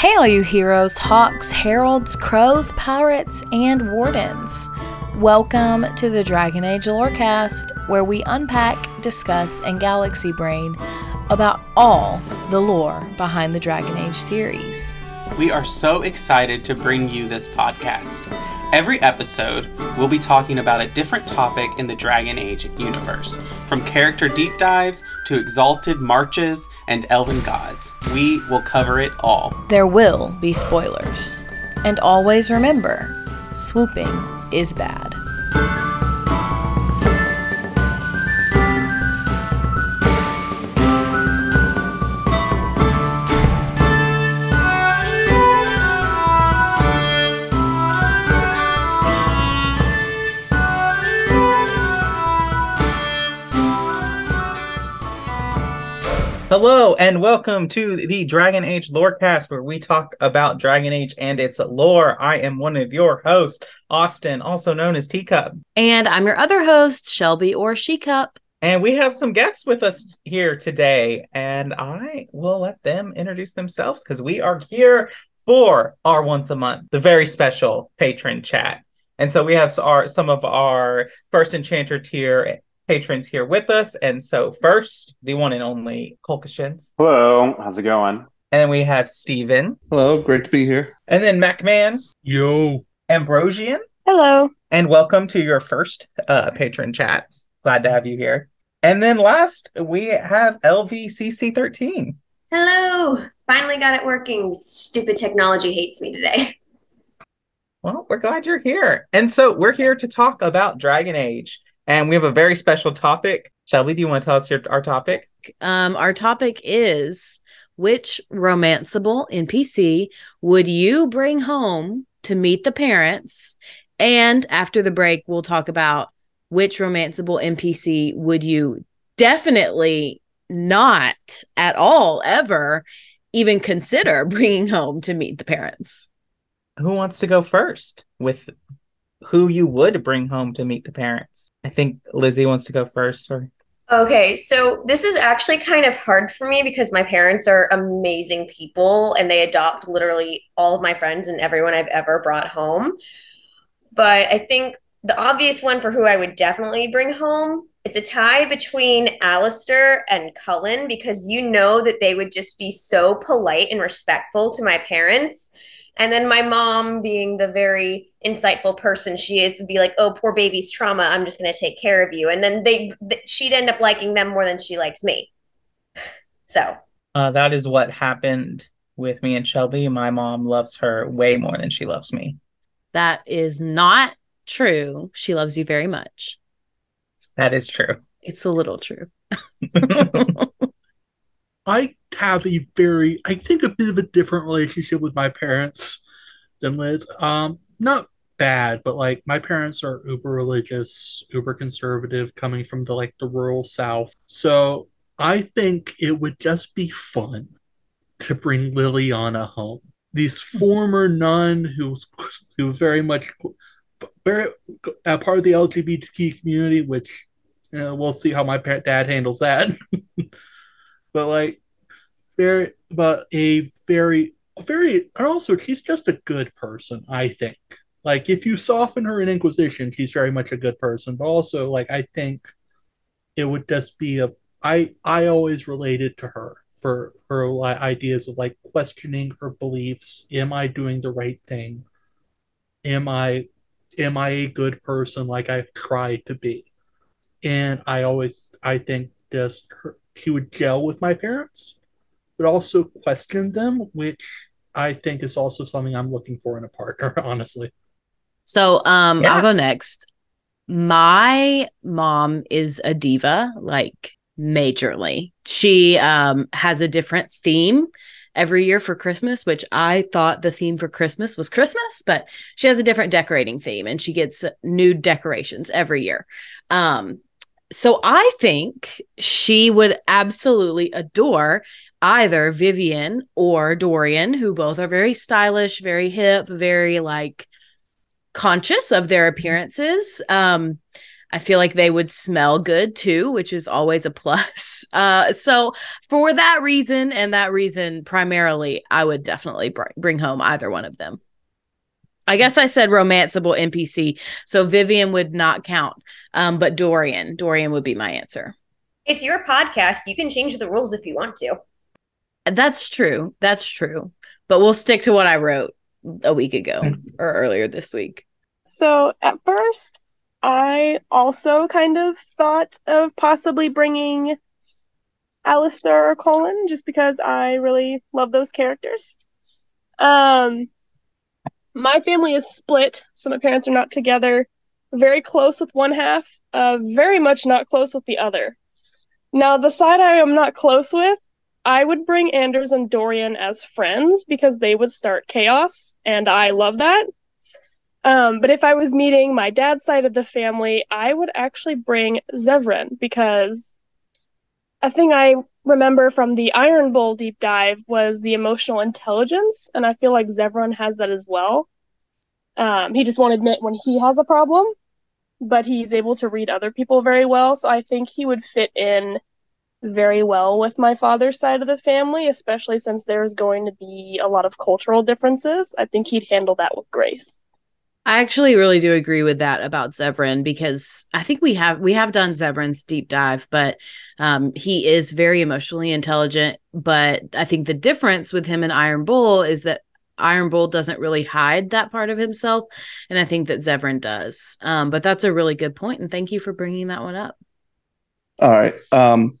Hey, all you heroes, Hawkes, heralds, crows, pirates, and wardens. Welcome to the Dragon Age Lorecast, where we unpack, discuss, and galaxy brain about all the lore behind the Dragon Age series. We are so excited to bring you this podcast. Every episode, we'll be talking about a different topic in the Dragon Age universe, from character deep dives to exalted marches and elven gods. We will cover it all. There will be spoilers. And always remember swooping is bad. Hello and welcome to the Dragon Age Lorecast, where we talk about Dragon Age and its lore. I am one of your hosts, Austin, also known as Teacup. And I'm your other host, Shelby or She Cup. And we have some guests with us here today, and I will let them introduce themselves because we are here for our once a month, the very special patron chat. And so we have our some of our first enchanter tier patrons here with us. And so first, the one and only Colcashins. Hello, how's it going? And then we have Steven. Hello, great to be here. And then MacMan. Yo. Ambrosian. Hello. And welcome to your first uh, patron chat. Glad to have you here. And then last, we have LVCC13. Hello. Finally got it working. Stupid technology hates me today. Well, we're glad you're here. And so we're here to talk about Dragon Age. And we have a very special topic. Shelby, do you want to tell us your, our topic? Um, our topic is which romanceable NPC would you bring home to meet the parents? And after the break, we'll talk about which romanceable NPC would you definitely not at all ever even consider bringing home to meet the parents. Who wants to go first with who you would bring home to meet the parents. I think Lizzie wants to go first or Okay, so this is actually kind of hard for me because my parents are amazing people and they adopt literally all of my friends and everyone I've ever brought home. But I think the obvious one for who I would definitely bring home, it's a tie between Alistair and Cullen because you know that they would just be so polite and respectful to my parents and then my mom, being the very insightful person she is, would be like, "Oh, poor baby's trauma. I'm just going to take care of you." And then they, th- she'd end up liking them more than she likes me. So uh, that is what happened with me and Shelby. My mom loves her way more than she loves me. That is not true. She loves you very much. That is true. It's a little true. I have a very, I think, a bit of a different relationship with my parents than Liz. Um, not bad, but like my parents are uber religious, uber conservative, coming from the like the rural South. So I think it would just be fun to bring Leliana home. This hmm. former nun who was who was very much very a part of the LGBTQ community, which we'll see how my dad handles that. but like very but a very very and also she's just a good person i think Like if you soften her in Inquisition, she's very much a good person. But also, like I think it would just be a I I always related to her for her ideas of like questioning her beliefs. Am I doing the right thing? Am I am I a good person like I tried to be? And I always I think just her, she would gel with my parents, but also question them, which I think is also something I'm looking for in a partner, honestly. So um Yeah. I'll go next. My mom is a diva, like majorly. She um has a different theme every year for Christmas, which I thought the theme for Christmas was Christmas, but she has a different decorating theme and she gets new decorations every year. Um so I think she would absolutely adore either Vivienne or Dorian, who both are very stylish, very hip, very like conscious of their appearances. Um, I feel like they would smell good too, which is always a plus. Uh, so for that reason and that reason primarily, I would definitely br- bring home either one of them. I guess I said romanceable NPC, so Vivienne would not count, um, but Dorian, Dorian would be my answer. It's your podcast. You can change the rules if you want to. That's true. That's true. But we'll stick to what I wrote a week ago or earlier this week. So at first, I also kind of thought of possibly bringing Alistair or Cullen just because I really love those characters. Um, my family is split, so my parents are not together. Very close with one half, uh, very much not close with the other. Now, the side I am not close with, I would bring Anders and Dorian as friends because they would start chaos, and I love that. Um, but if I was meeting my dad's side of the family, I would actually bring Zevran because a thing I remember from the Iron Bull deep dive was the emotional intelligence, and I feel like Zevran has that as well. Um, he just won't admit when he has a problem, but he's able to read other people very well. So I think he would fit in very well with my father's side of the family, especially since there's going to be a lot of cultural differences. I think he'd handle that with grace. I actually really do agree with that about Zevran because I think we have we have done Zevran's deep dive, but um, he is very emotionally intelligent. But I think the difference with him and Iron Bull is that Iron Bull doesn't really hide that part of himself, and I think that Zevran does. Um, but that's a really good point, and thank you for bringing that one up. All right. Um,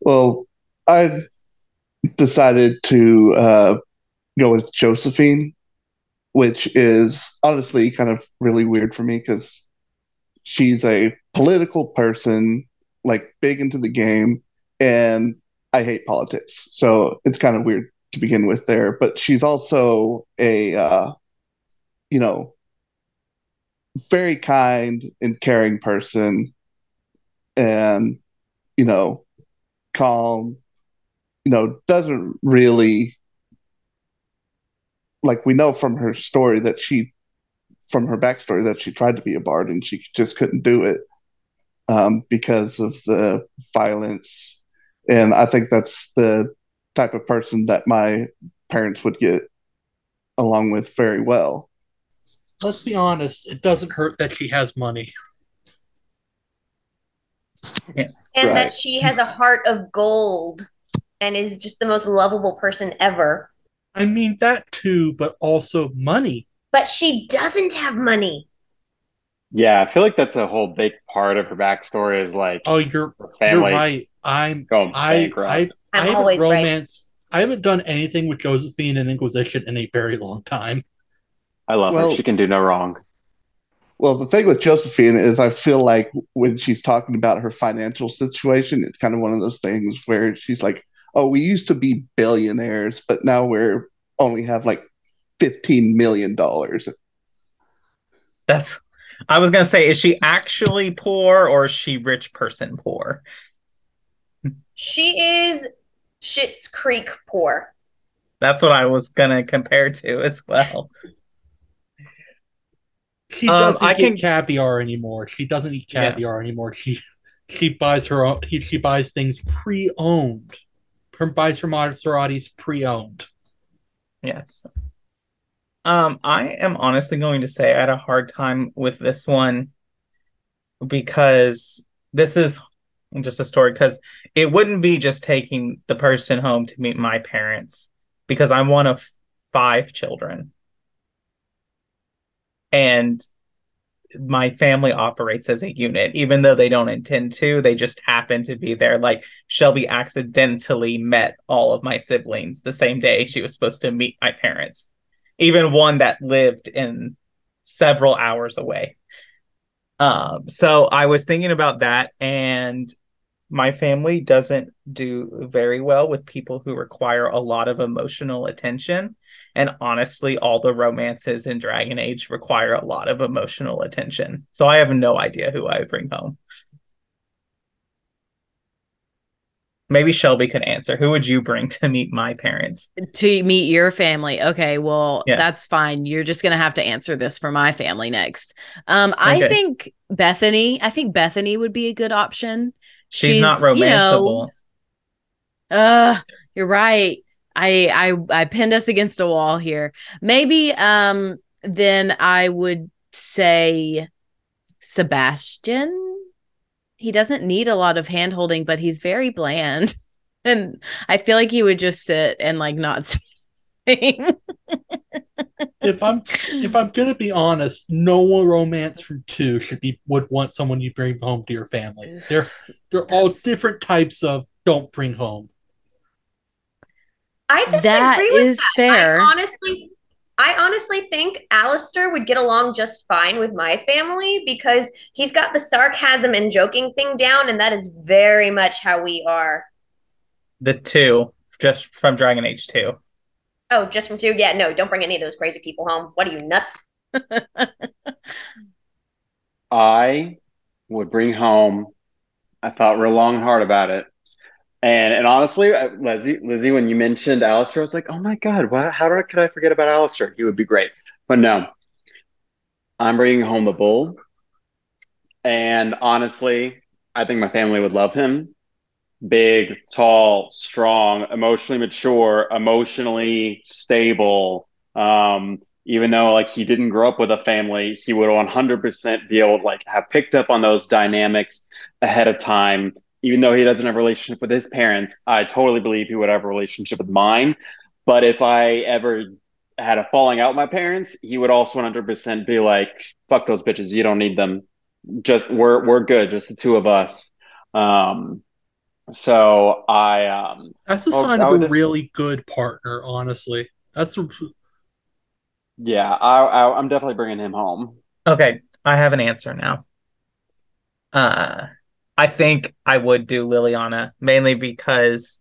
well, I decided to uh, go with Josephine, which is honestly kind of really weird for me because she's a political person, like big into the game, and I hate politics. So it's kind of weird to begin with there. But she's also a, uh, you know, very kind and caring person, and you know, calm. You know, doesn't really like we know from her story that she from her backstory that she tried to be a bard and she just couldn't do it um, because of the violence and i think that's the type of person that my parents would get along with very well Let's be honest, it doesn't hurt that she has money. And Right. that she has a heart of gold and is just the most lovable person ever. I mean that too, but also money. But she doesn't have money. Yeah, I feel like that's a whole big part of her backstory is like Oh, you're her you're family right. I'm going I bankrupt. I've, I I'm haven't always right. I haven't done anything with Josephine and Inquisition in a very long time. I love Well- her. She can do no wrong. Well the thing with josephine is i feel like when she's talking about her financial situation it's kind of one of those things where she's like oh we used to be billionaires but now we're only have like 15 million dollars That's. I was gonna say, is she actually poor or is she rich person poor? She is Schitt's Creek poor. That's what I was gonna compare to as well. She Um, doesn't I get can- caviar anymore. She doesn't eat Yeah. caviar anymore. She she buys her own. She buys things pre-owned. Her buys her Maseratis pre-owned. Yes. Um, I am honestly going to say I had a hard time with this one because this is just a story because it wouldn't be just taking the person home to meet my parents because I'm one of five children. And my family operates as a unit, even though they don't intend to, they just happen to be there. Like Shelby accidentally met all of my siblings the same day she was supposed to meet my parents, even one that lived in several hours away. Um, so I was thinking about that, and my family doesn't do very well with people who require a lot of emotional attention. And honestly, all the romances in Dragon Age require a lot of emotional attention. So I have no idea who I would bring home. Maybe Shelby could answer. Who would you bring to meet my parents? To meet your family. Okay, well, Yeah. that's fine. You're just going to have to answer this for my family next. Um I Okay. think Bethany, I think Bethany would be a good option. She's, not you know. Uh, you're right. I I I pinned us against a wall here. Maybe um then I would say Sebastian. He doesn't need a lot of hand holding, but he's very bland. And I feel like he would just sit and like not sing. if I'm if I'm gonna be honest, no romance from two should be would want someone you bring home to your family. They're they're all different types of don't bring home. I disagree that with is that. fair. I honestly, I honestly think Alistair would get along just fine with my family because he's got the sarcasm and joking thing down, and that is very much how we are. The two, just from Dragon Age 2. Oh, just from two? Yeah, no, don't bring any of those crazy people home. What are you, nuts? I would bring home. I thought real long and hard about it, and and honestly, uh, Lizzie, Lizzie, when you mentioned Alistair, I was like, oh my god, what? How did- could I forget about Alistair? He would be great, but no, I'm bringing home the bull, and honestly, I think my family would love him. Big, tall, strong, emotionally mature, emotionally stable. Um, even though like he didn't grow up with a family, he would 100% be able to like have picked up on those dynamics ahead of time. Even though he doesn't have a relationship with his parents, I totally believe he would have a relationship with mine. But if I ever had a falling out with my parents, he would also 100% be like, "Fuck those bitches, you don't need them. Just we're we're good, just the two of us." Um, so I um That's a Oh, sign I of a would- really good partner, honestly. That's yeah, I, I I'm definitely bringing him home. Okay, I have an answer now. Uh, I think I would do Leliana mainly because,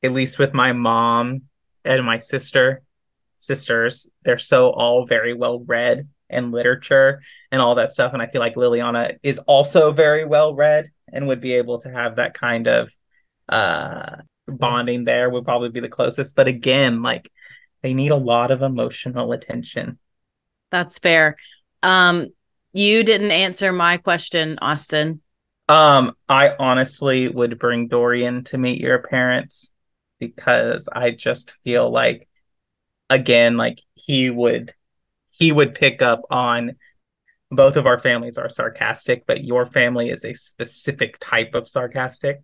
at least with my mom and my sister, sisters, they're so all very well read in literature and all that stuff, and I feel like Leliana is also very well read and would be able to have that kind of uh bonding there would probably be the closest. But again, like they need a lot of emotional attention. That's fair. Um you didn't answer my question, Austin. Um, I honestly would bring Dorian to meet your parents because I just feel like again, like he would he would pick up on both of our families are sarcastic, but your family is a specific type of sarcastic.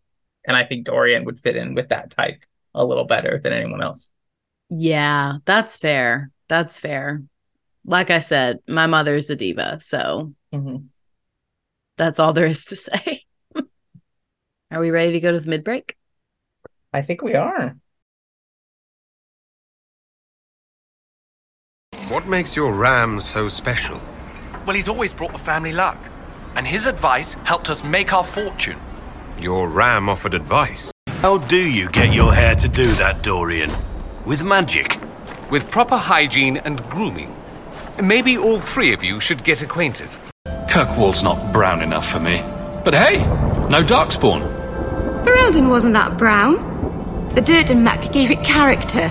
And I think Dorian would fit in with that type a little better than anyone else. Yeah, that's fair. That's fair. Like I said, my mother's a diva, so Mhm. That's all there is to say. Are we ready to go to the mid break? I think we are. What makes your ram so special? Well, he's always brought the family luck, and his advice helped us make our fortune. Your ram offered advice. How do you get your hair to do that, Dorian? With magic? With proper hygiene and grooming. Maybe all three of you should get acquainted. Kirkwall's not brown enough for me. But hey, no darkspawn. Ferelden wasn't that brown. The dirt and muck gave it character.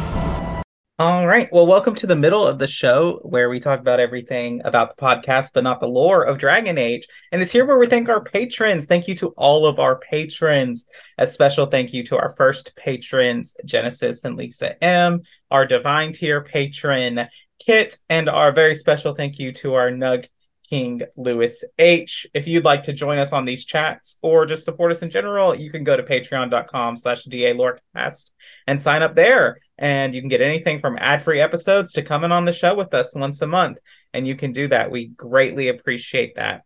All right. Well, welcome to the middle of the show where we talk about everything about the podcast, but not the lore of Dragon Age. And it's here where we thank our patrons. Thank you to all of our patrons. A special thank you to our first patrons, Genesis and Lisa M, our divine tier patron, Kit, and our very special thank you to our Nug King Lewis H. If you'd like to join us on these chats or just support us in general, you can go to patreon.com slash DALorecast and sign up there. And you can get anything from ad-free episodes to coming on the show with us once a month. And you can do that. We greatly appreciate that.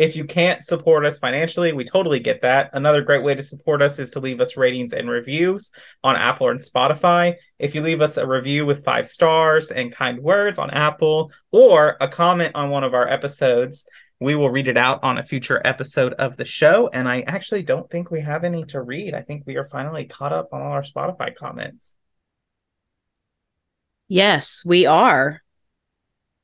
If you can't support us financially, we totally get that. Another great way to support us is to leave us ratings and reviews on Apple and Spotify. If you leave us a review with five stars and kind words on Apple or a comment on one of our episodes, we will read it out on a future episode of the show. And I actually don't think we have any to read. I think we are finally caught up on all our Spotify comments. Yes, we are.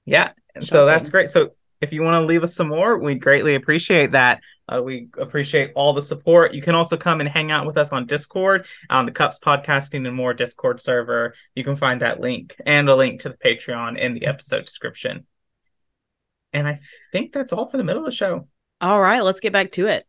Yeah. So that's great. So if you want to leave us some more, we greatly appreciate that. Uh, we appreciate all the support. You can also come and hang out with us on Discord on the Cups Podcasting and More Discord server. You can find that link and a link to the Patreon in the episode description. And I think that's all for the middle of the show. All right, let's get back to it.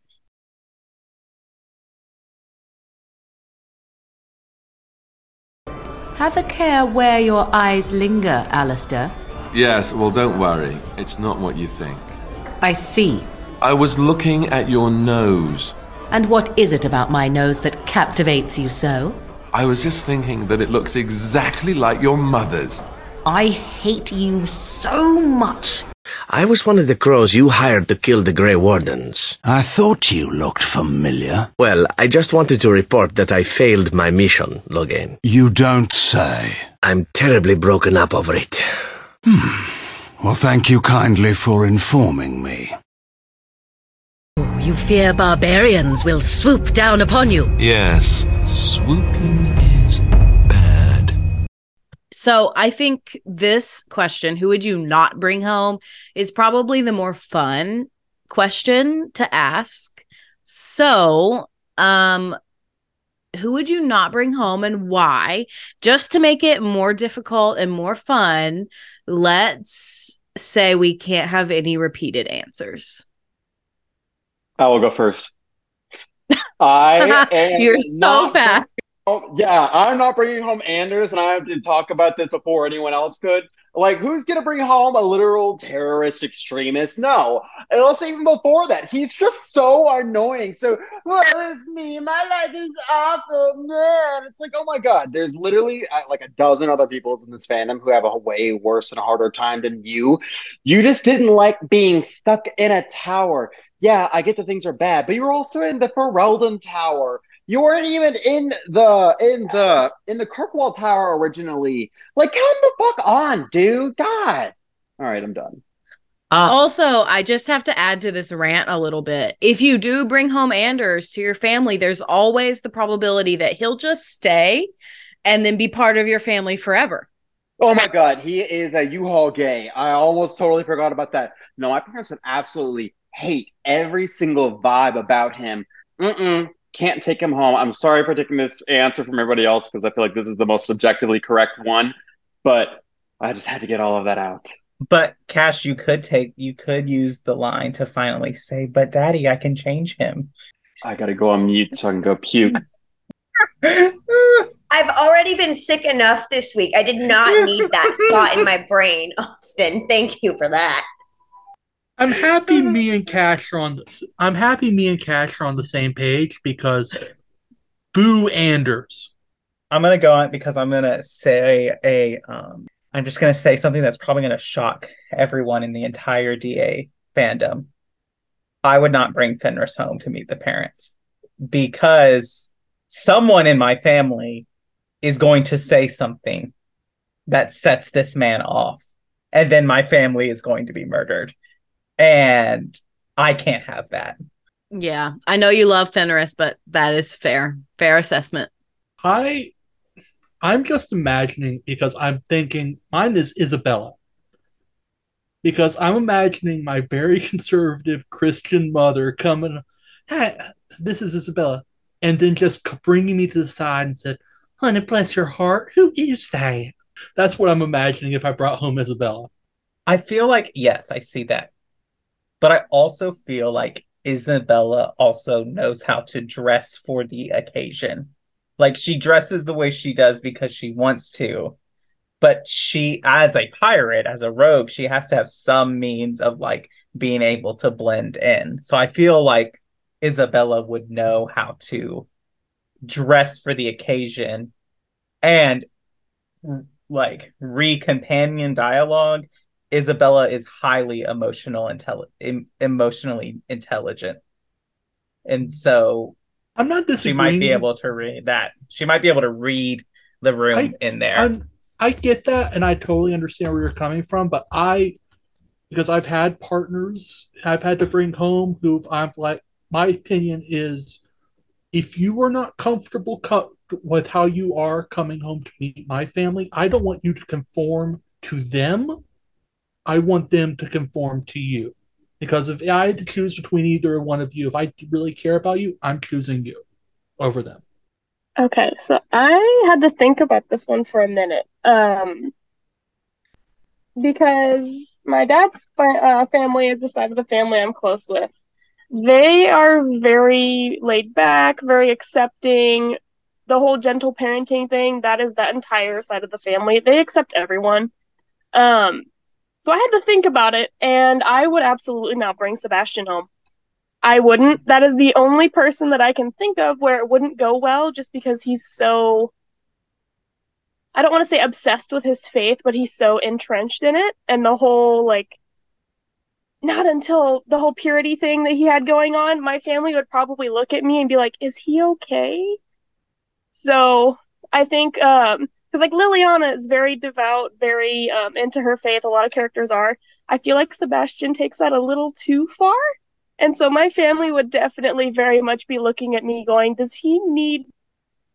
Have a care where your eyes linger, Alistair. Yes, well, don't worry. It's not what you think. I see. I was looking at your nose. And what is it about my nose that captivates you so? I was just thinking that it looks exactly like your mother's. I hate you so much. I was one of the crows you hired to kill the Grey Wardens. I thought you looked familiar. Well, I just wanted to report that I failed my mission, Loghain. You don't say. I'm terribly broken up over it. Hmm. Well, thank you kindly for informing me. Oh, you fear barbarians will swoop down upon you. Yes, swooping is bad. So I think this question, who would you not bring home, is probably the more fun question to ask. So, um, who would you not bring home and why? Just to make it more difficult and more fun, let's say we can't have any repeated answers. I will go first. I You're so fast. Yeah, I'm not bringing home Anders, and I have to talk about this before anyone else could. Like, who's gonna bring home a literal terrorist extremist? No, and also even before that, he's just so annoying. So, well, it's me. My life is awful. Man, it's like, oh my god, there's literally uh, like a dozen other people in this fandom who have a way worse and harder time than you. You just didn't like being stuck in a tower. Yeah, I get that things are bad, but you were also in the Ferelden Tower. You weren't even in the in the in the Kirkwall Tower originally. Like, come the fuck on, dude. God. All right, I'm done. Uh, also, I just have to add to this rant a little bit. If you do bring home Anders to your family, there's always the probability that he'll just stay and then be part of your family forever. Oh my god, he is a U-Haul gay. I almost totally forgot about that. No, my parents would absolutely hate every single vibe about him. Mm-mm, can't take him home. I'm sorry for taking this answer from everybody else because I feel like this is the most objectively correct one, but I just had to get all of that out. But Cash, you could take you could use the line to finally say, "But Daddy, I can change him." I gotta go on mute so I can go puke. I've already been sick enough this week. I did not need that spot in my brain, Austin. Thank you for that. I'm happy me and Cash are on this. I'm happy me and Cash are on the same page because boo Anders. I'm gonna go on because I'm gonna say a um I'm just gonna say something that's probably gonna shock everyone in the entire DA fandom. I would not bring Fenris home to meet the parents because someone in my family is going to say something that sets this man off, and then my family is going to be murdered. And I can't have that. Yeah, I know you love Fenris, but that is fair. Fair assessment. I I'm just imagining because I'm thinking mine is Isabela. Because I'm imagining my very conservative Christian mother coming, hey, this is Isabela, and then just bringing me to the side and said, "Honey, bless your heart, who is that?" That's what I'm imagining if I brought home Isabela. I feel like yes, I see that. But I also feel like Isabela also knows how to dress for the occasion. Like she dresses the way she does because she wants to. but she as a pirate as a rogue she has to have some means of like being able to blend in so i feel like Isabela would know how to dress for the occasion and like re-companion dialogue Isabela is highly emotional intelli- em- emotionally intelligent and so I'm not she disagreeing. might be able to read that she might be able to read the room I- in there I'm, I get that, and I totally understand where you're coming from. But I, because I've had partners I've had to bring home who I'm like, my opinion is, if you are not comfortable co- with how you are coming home to meet my family, I don't want you to conform to them. I want them to conform to you. Because if I had to choose between either one of you, if I really care about you, I'm choosing you over them. Okay, so I had to think about this one for a minute. Um, because my dad's uh, family is the side of the family I'm close with. They are very laid back, very accepting. The whole gentle parenting thing, that is that entire side of the family. They accept everyone. Um, so I had to think about it, and I would absolutely not bring Sebastian home. I wouldn't. That is the only person that I can think of where it wouldn't go well just because he's so I don't want to say obsessed with his faith, but he's so entrenched in it and the whole like not until the whole purity thing that he had going on, my family would probably look at me and be like, "Is he okay?" So, I think um cuz like Leliana is very devout, very um into her faith, a lot of characters are. I feel like Sebastian takes that a little too far. And so my family would definitely very much be looking at me going, does he need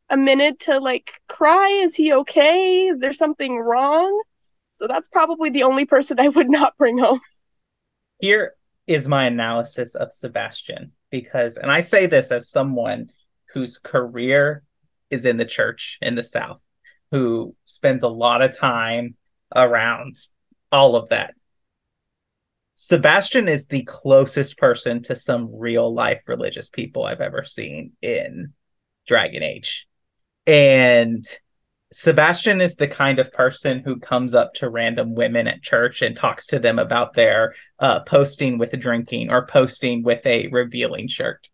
a minute to like cry? Is he okay? Is there something wrong? So that's probably the only person I would not bring home. here is my analysis of Sebastian because and I say this as someone whose career is in the church in the south who spends a lot of time around all of that Sebastian is the closest person to some real life religious people I've ever seen in Dragon Age. And Sebastian is the kind of person who comes up to random women at church and talks to them about their uh, posting with a drinking or posting with a revealing shirt.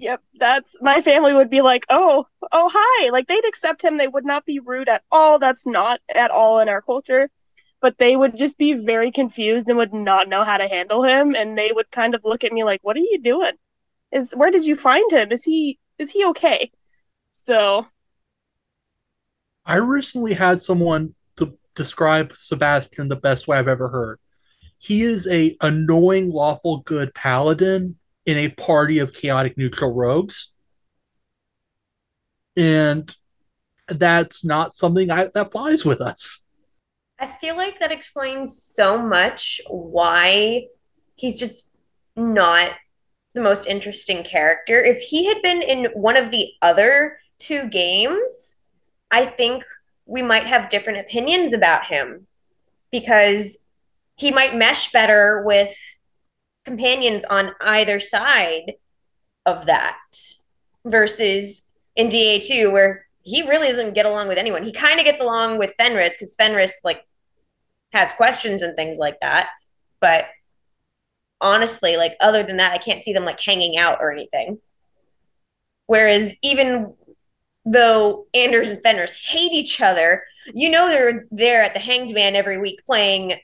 Yep, that's my family would be like, "Oh, oh hi." Like they'd accept him. They would not be rude at all. That's not at all in our culture. But they would just be very confused and would not know how to handle him and they would kind of look at me like, "What are you doing? Is where did you find him? Is he is he okay?" So, I recently had someone to describe Sebastian the best way I've ever heard. He is a annoying lawful good paladin in a party of chaotic neutral rogues. And that's not something I, that flies with us. I feel like that explains so much why he's just not the most interesting character. If he had been in one of the other two games, I think we might have different opinions about him because he might mesh better with companions on either side of that versus in DA2 where he really doesn't get along with anyone. He kind of gets along with Fenris because Fenris like has questions and things like that. But honestly, like other than that, I can't see them like hanging out or anything. Whereas even though Anders and Fenris hate each other, you know they're there at the Hanged Man every week playing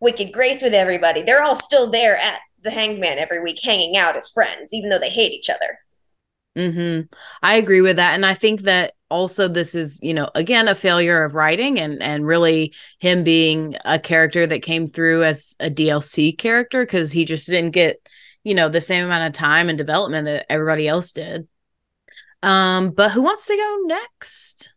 Wicked Grace with everybody. They're all still there at the hangman every week hanging out as friends, even though they hate each other. hmm I agree with that. And I think that also this is, you know, again, a failure of writing and and really him being a character that came through as a DLC character because he just didn't get, you know, the same amount of time and development that everybody else did. Um, but who wants to go next?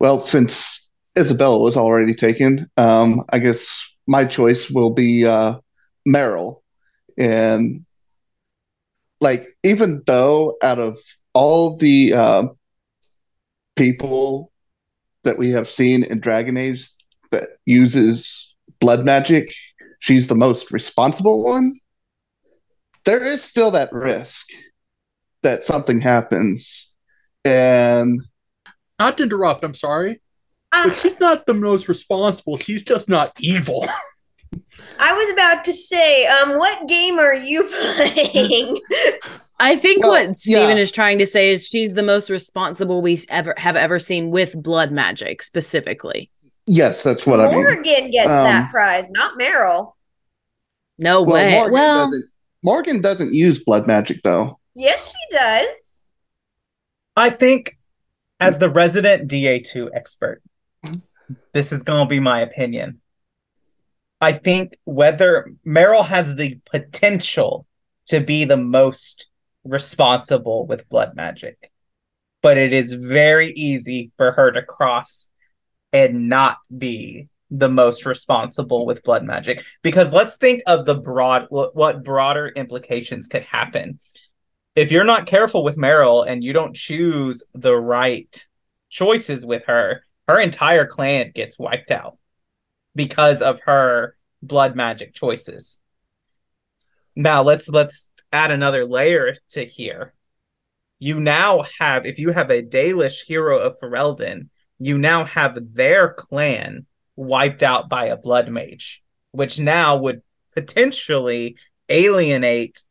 Well, since Isabela was already taken, um, I guess my choice will be uh, Merrill. And like, even though out of all the uh, people that we have seen in Dragon Age that uses blood magic, she's the most responsible one. There is still that risk that something happens, and Not to interrupt, I'm sorry. But she's not the most responsible. She's just not evil. I was about to say, um, what game are you playing? I think Well, what Steven yeah. is trying to say is she's the most responsible we ever have ever seen with blood magic specifically. Yes, that's what I mean. Morrigan gets Um, that prize, not Merrill. No Well, way. Morrigan well, doesn't. Morrigan doesn't use blood magic though. Yes, she does. I think, as the resident DA2 expert, this is going to be my opinion. I think whether Merrill has the potential to be the most responsible with blood magic, but it is very easy for her to cross and not be the most responsible with blood magic. Because let's think of the broad what, broader implications could happen. If you're not careful with Merrill and you don't choose the right choices with her, her entire clan gets wiped out because of her blood magic choices. Now let's let's add another layer to here. You now have if you have a Dalish hero of Ferelden, you now have their clan wiped out by a blood mage, which now would potentially alienate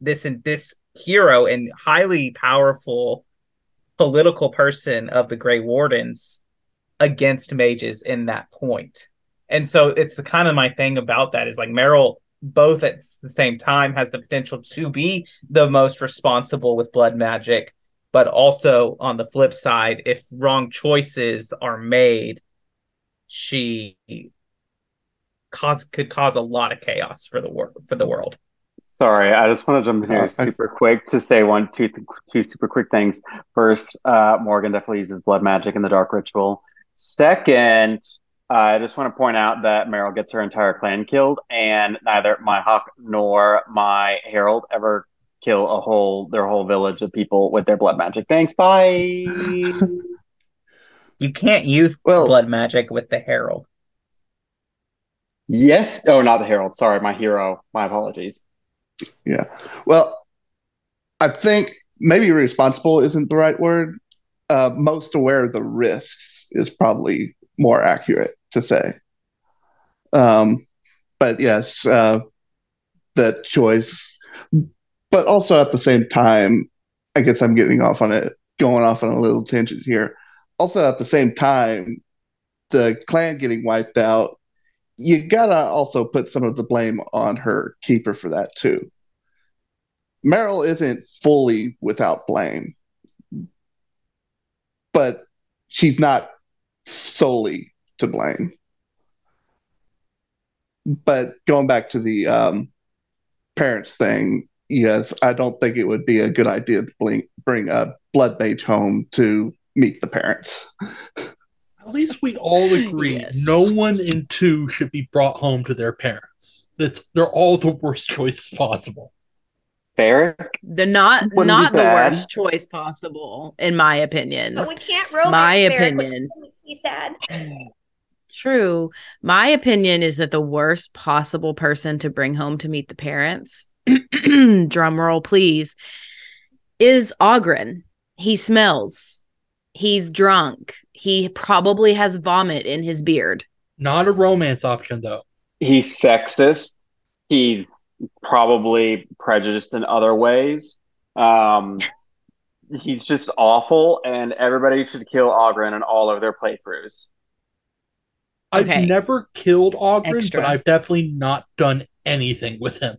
this and this hero and highly powerful political person of the Grey Wardens against mages in that point. And so it's the kind of my thing about that is like Merrill both at the same time has the potential to be the most responsible with blood magic, but also on the flip side, if wrong choices are made, she cause could cause a lot of chaos for the world for the world. Sorry, I just want to jump in here Uh, I- super quick to say one, two, two super quick things. First, uh, Morrigan definitely uses blood magic in the Dark Ritual. Second, I just want to point out that Merrill gets her entire clan killed, and neither my Hawke nor my herald ever kill a whole their whole village of people with their blood magic. Thanks, bye. You can't use Well- blood magic with the herald. yes, oh, not the herald. Sorry, my hero. My apologies. Yeah. Well, I think maybe responsible isn't the right word. Uh, most aware of the risks is probably more accurate to say. Um, but yes, uh, that choice. But also at the same time, I guess I'm getting off on it, going off on a little tangent here. Also at the same time, the clan getting wiped out, you gotta also put some of the blame on her keeper for that too. Merrill isn't fully without blame, but she's not solely to blame. But going back to the um, parents thing, yes, I don't think it would be a good idea to bring, bring a blood mage home to meet the parents. At least we all agree Yes. no one in two should be brought home to their parents. That's they're all the worst choices possible. Fair. they're not Wouldn't not the worst choice possible, in my opinion. But we can't romance My Merrick, which opinion. makes me sad. True. My opinion is that the worst possible person to bring home to meet the parents, drum roll please, is Oghren. He smells. He's drunk. He probably has vomit in his beard. Not a romance option though. He's sexist. He's probably prejudiced in other ways. Um, he's just awful, and everybody should kill Oghren in all of their playthroughs. I've never killed Oghren, Extra. but I've definitely not done anything with him.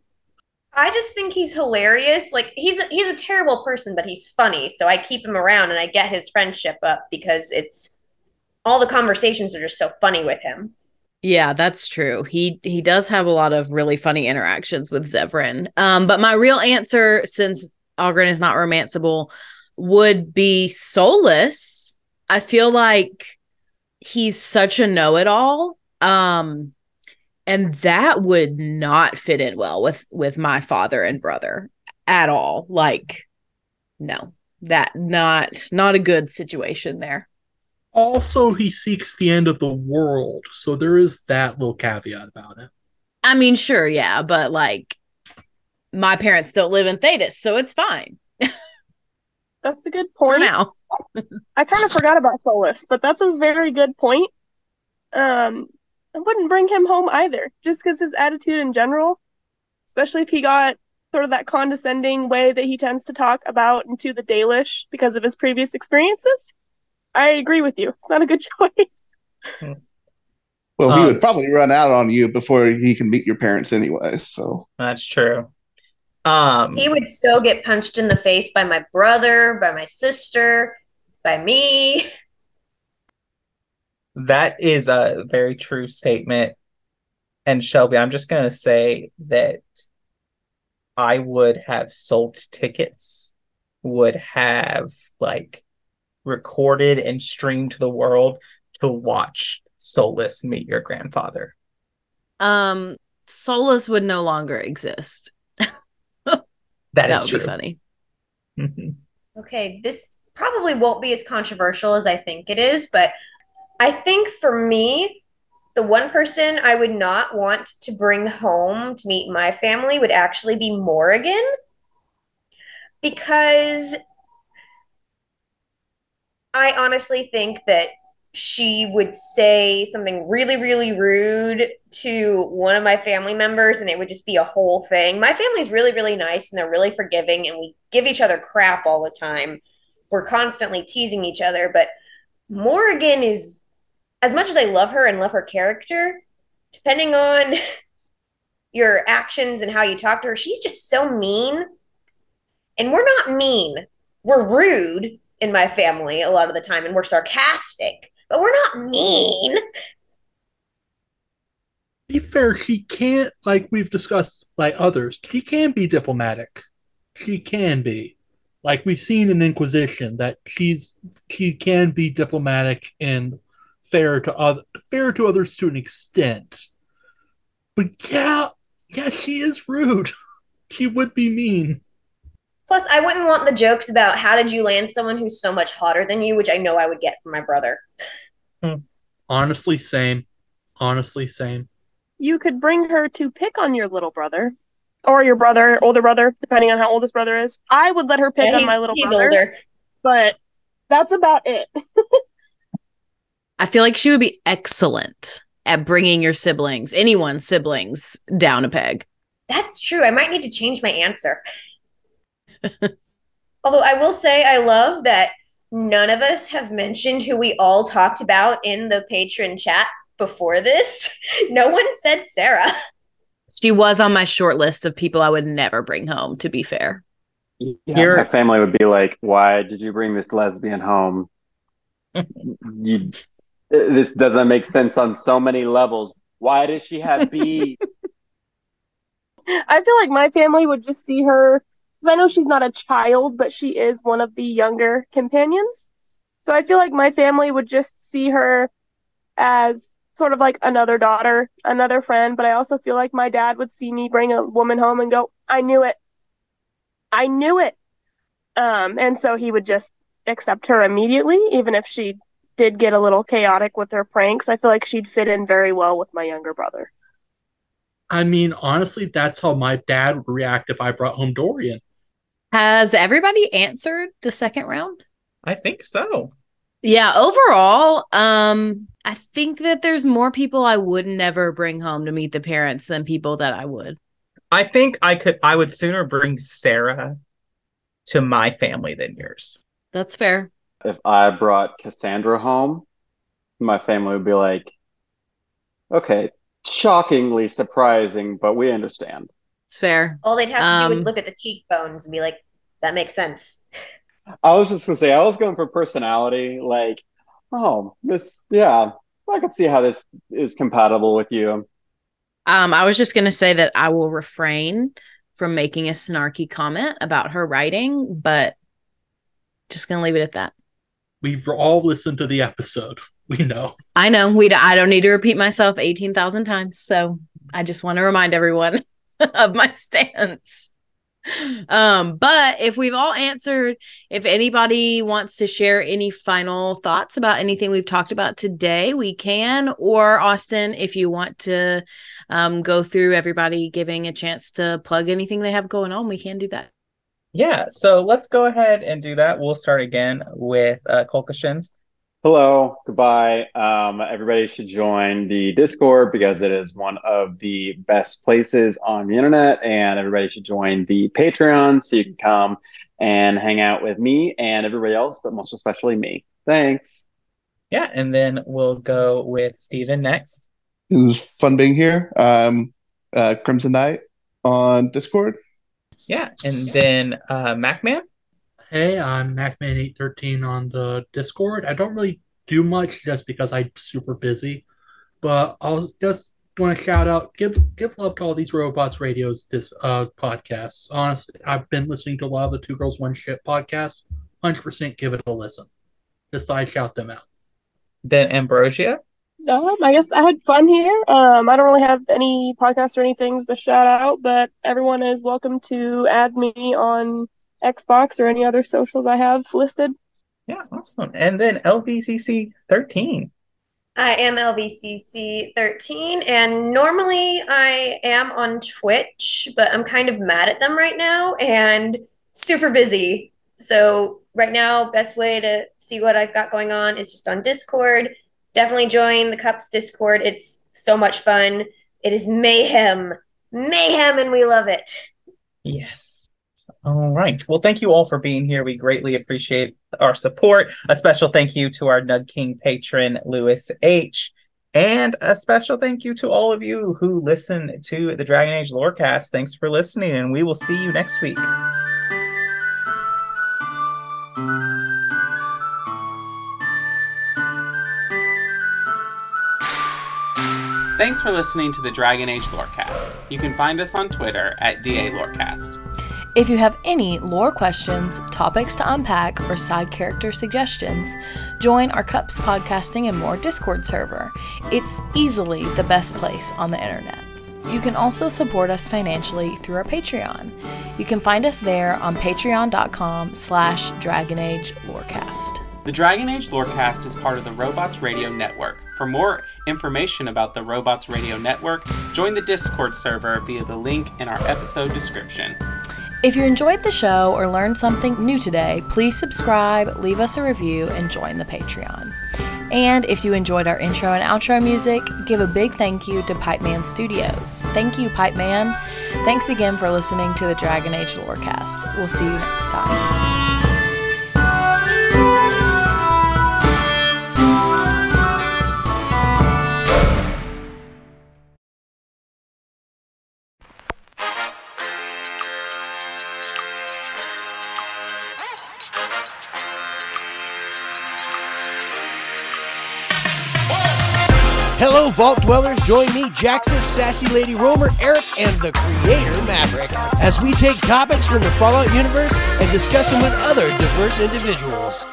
I just think he's hilarious. Like he's a, he's a terrible person, but he's funny. So I keep him around and I get his friendship up because it's all the conversations are just so funny with him. Yeah, that's true. He he does have a lot of really funny interactions with Zevran. Um, but my real answer, since Oghren is not romanceable, would be Solas. I feel like he's such a know-it-all. Um, and that would not fit in well with with my father and brother at all. Like, no, that not not a good situation there. Also, he seeks the end of the world, so there is that little caveat about it. I mean, sure, yeah, but like my parents don't live in Thedas, so it's fine That's a good for point. now. I kind of forgot about Solas, but that's a very good point. Um, I wouldn't bring him home either, just because his attitude in general, especially if he got sort of that condescending way that he tends to talk about into the Dalish because of his previous experiences. I agree with you. It's not a good choice. Well, he Um, would probably run out on you before he can meet your parents anyway. So That's true. Um, He would so get punched in the face by my brother, by my sister, by me. That is a very true statement. And Shelby, I'm just going to say that I would have sold tickets, would have like recorded and streamed to the world to watch Solas meet your grandfather. Um, Solas would no longer exist. That is would true. be funny. Okay, this probably won't be as controversial as I think it is, but I think for me, the one person I would not want to bring home to meet my family would actually be Morrigan because I honestly think that she would say something really, really rude to one of my family members, and it would just be a whole thing. My family's really, really nice and they're really forgiving, and we give each other crap all the time. We're constantly teasing each other, but Morrigan is, as much as I love her and love her character, depending on your actions and how you talk to her, she's just so mean. And we're not mean, we're rude in my family a lot of the time, and we're sarcastic, but we're not mean. be fair, she can't, like we've discussed, like others, she can be diplomatic. She can be. Like we've seen in Inquisition that she's she can be diplomatic and fair to other fair to others to an extent. But yeah, yeah, she is rude. She would be mean. Plus, I wouldn't want the jokes about how did you land someone who's so much hotter than you, which I know I would get from my brother. Honestly, same. Honestly, same. You could bring her to pick on your little brother or your brother, older brother, depending on how old his brother is. I would let her pick Yeah, on my little he's brother, older. but that's about it. I feel like she would be excellent at bringing your siblings, anyone's siblings, down a peg. That's true. I might need to change my answer. Although I will say, I love that none of us have mentioned who we all talked about in the patron chat before this. No one said Sera. She was on my short list of people I would never bring home, to be fair. Yeah, my family would be like, "Why did you bring this lesbian home? you, this doesn't make sense on so many levels. Why does she have bees? I feel like my family would just see her because I know she's not a child, but she is one of the younger companions. So I feel like my family would just see her as sort of like another daughter, another friend. But I also feel like my dad would see me bring a woman home and go, I knew it. I knew it. Um, and so he would just accept her immediately, even if she did get a little chaotic with her pranks. I feel like she'd fit in very well with my younger brother. I mean, honestly, that's how my dad would react if I brought home Dorian. Has everybody answered the second round? I think so. Yeah, overall, um, I think that there's more people I would never bring home to meet the parents than people that I would. I think I could I would sooner bring Sera to my family than yours. That's fair. if I brought Cassandra home, my family would be like, "Okay, shockingly surprising, but we understand." It's fair. All they'd have to do is Um, look at the cheekbones and be like, that makes sense. I was just gonna say, I was going for personality. Like, oh, this, yeah, I could see how this is compatible with you. Um, I was just gonna say that I will refrain from making a snarky comment about her writing, but just gonna leave it at that. We've all listened to the episode. We know. I know we. I don't need to repeat myself eighteen thousand times, so I just want to remind everyone of my stance. Um, but if we've all answered, if anybody wants to share any final thoughts about anything we've talked about today, we can. Or Austin, if you want to um, go through everybody giving a chance to plug anything they have going on, we can do that. Yeah, so let's go ahead and do that. We'll start again with uh Kolkashins. Hello, goodbye. Um, everybody should join the Discord because it is one of the best places on the internet, and everybody should join the Patreon so you can come and hang out with me and everybody else, but most especially me. Thanks. Yeah, and then we'll go with Steven next. It was fun being here. Um, uh, Crimson Knight on Discord. Yeah, and then uh, MacMan. Hey, I'm MacMan813 on the Discord. I don't really do much just because I'm super busy, but I'll just want to shout out, give give love to all these robots radios this uh podcasts. Honestly, I've been listening to a lot of the Two Girls One Ship podcast. Hundred percent, give it a listen. Just thought I'd shout them out. Then Ambrosia. Um, I guess I had fun here. Um, I don't really have any podcasts or anything to shout out, but everyone is welcome to add me on Xbox or any other socials I have listed. Yeah, awesome. And then LVCC 13. I am LVCC 13, and normally I am on Twitch, but I'm kind of mad at them right now and super busy. So, right now, best way to see what I've got going on is just on Discord. Definitely join the Cups Discord. It's so much fun. It is mayhem, mayhem, and we love it. Yes. All right. Well, thank you all for being here. We greatly appreciate our support. A special thank you to our Nug King patron, Lewis H. And a special thank you to all of you who listen to the Dragon Age Lorecast. Thanks for listening, and we will see you next week. Thanks for listening to the Dragon Age Lorecast. You can find us on Twitter at DA Lorecast. If you have any lore questions, topics to unpack, or side character suggestions, join our Cups Podcasting and More Discord server. It's easily the best place on the internet. You can also support us financially through our Patreon. You can find us there on patreon.com slash dragonagelorecast. The Dragon Age Lorecast is part of the Robots Radio Network. For more information about the Robots Radio Network, join the Discord server via the link in our episode description. If you enjoyed the show or learned something new today, please subscribe, leave us a review, and join the Patreon. And if you enjoyed our intro and outro music, give a big thank you to Pipeman Studios. Thank you, Pipeman. Thanks again for listening to the Dragon Age Lorecast. We'll see you next time. Vault Dwellers. Join me, Jaxus, Sassy Lady Romer, Eric, and the creator, Maverick, as we take topics from the Fallout universe and discuss them with other diverse individuals.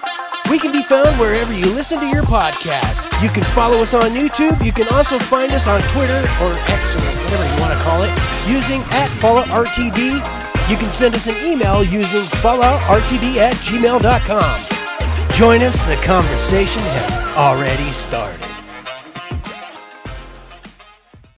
We can be found wherever you listen to your podcast. You can follow us on YouTube. You can also find us on Twitter or X or whatever you want to call it using at FalloutRTD. You can send us an email using falloutrtd at gmail.com. Join us, the conversation has already started.